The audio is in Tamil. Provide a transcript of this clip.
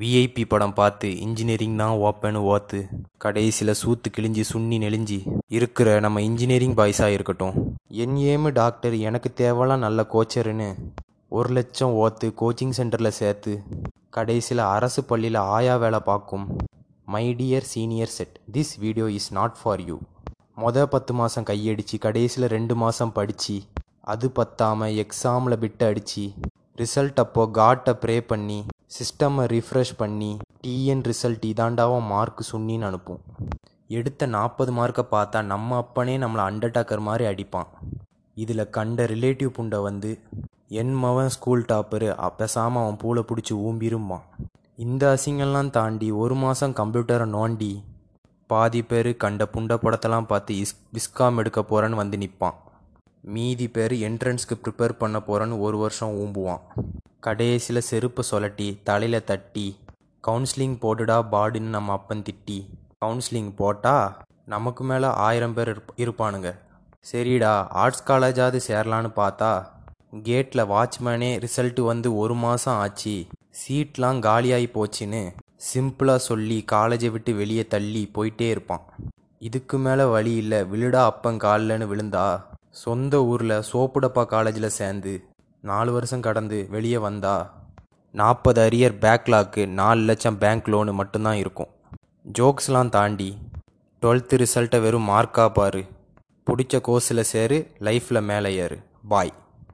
விஐபி படம் பார்த்து இன்ஜினியரிங் தான் ஓப்பன்னு ஓத்து. கடைசியில் சூத்து கிழிஞ்சி சுண்ணி நெளிஞ்சி. இருக்கிற நம்ம இன்ஜினியரிங் பாய்ஸாக இருக்கட்டும். என் ஏமு டாக்டர் எனக்கு தேவலாம் நல்ல கோச்சருன்னு ஒரு லட்சம் ஓத்து கோச்சிங் சென்டரில் சேர்த்து கடைசியில் அரசு பள்ளியில் ஆயா வேலை பார்க்கும். My dear senior set this video is not for you மொத பத்து மாதம் கையடிச்சு கடைசியில் ரெண்டு மாதம் படித்து அது பத்தாமல் எக்ஸாமில் பிட்டு அடித்து ரிசல்ட் அப்போ காட்டை ப்ரே பண்ணி சிஸ்டமை ரிஃப்ரெஷ் பண்ணி டிஎன் ரிசல்ட் இதாண்டாவும் மார்க் சுன்னின்னு அனுப்பும். எடுத்த நாற்பது மார்க்கை பார்த்தா நம்ம அப்பனே நம்மளை அண்டர்டாக்கர் மாதிரி அடிப்பான். இதில் கண்ட ரிலேட்டிவ் புண்டை வந்து என் மவன் ஸ்கூல் டாப்பரு அப்பசாம அவன் பூளை பிடிச்சி ஊம்பிரும்பான். இந்த அசிங்கெல்லாம் தாண்டி ஒரு மாதம் கம்ப்யூட்டரை நோண்டி பாதி பேர் கண்ட புண்டை படத்தெல்லாம் பார்த்து இஸ் விஸ்காம் எடுக்க போகிறேன்னு வந்து நிற்பான் மீதி பேர் என்ட்ரன்ஸ்க்கு ப்ரிப்பேர் பண்ண போகிறேன்னு ஒரு வருஷம் ஊம்புவான். கடைசியில் செருப்பை சொலட்டி தலையில் தட்டி கவுன்சிலிங் போட்டுடா பாடுன்னு நம்ம அப்பன் திட்டி. கவுன்சிலிங் போட்டால் நமக்கு மேலே ஆயிரம் பேர் இருப் இருப்பானுங்க. சரிடா ஆர்ட்ஸ் காலேஜாவது சேரலான்னு பார்த்தா கேட்டில் வாட்ச்மேனே ரிசல்ட்டு வந்து ஒரு மாதம் ஆச்சு. சீட்லாம் காலியாகி போச்சுன்னு சிம்பிளாக சொல்லி காலேஜை விட்டு வெளியே தள்ளி போயிட்டே இருப்பான். இதுக்கு மேலே வழி இல்லை விழுடா அப்பன் காலில்னு விழுந்தா சொந்த ஊரில் சோப்புடப்பா காலேஜில் சேர்ந்து நாலு வருஷம் கடந்து வெளியே வந்தா நாற்பது அரியர் பேக்லாக்கு நாலு லட்சம் பேங்க் லோனு மட்டும்தான் இருக்கும். ஜோக்ஸ்லாம் தாண்டி டுவெல்த்து ரிசல்ட்டை வெறும் மார்க்காக பாரு. பிடிச்ச கோர்ஸில் சேரு லைஃப்பில் மேலே ஏறு. பாய்.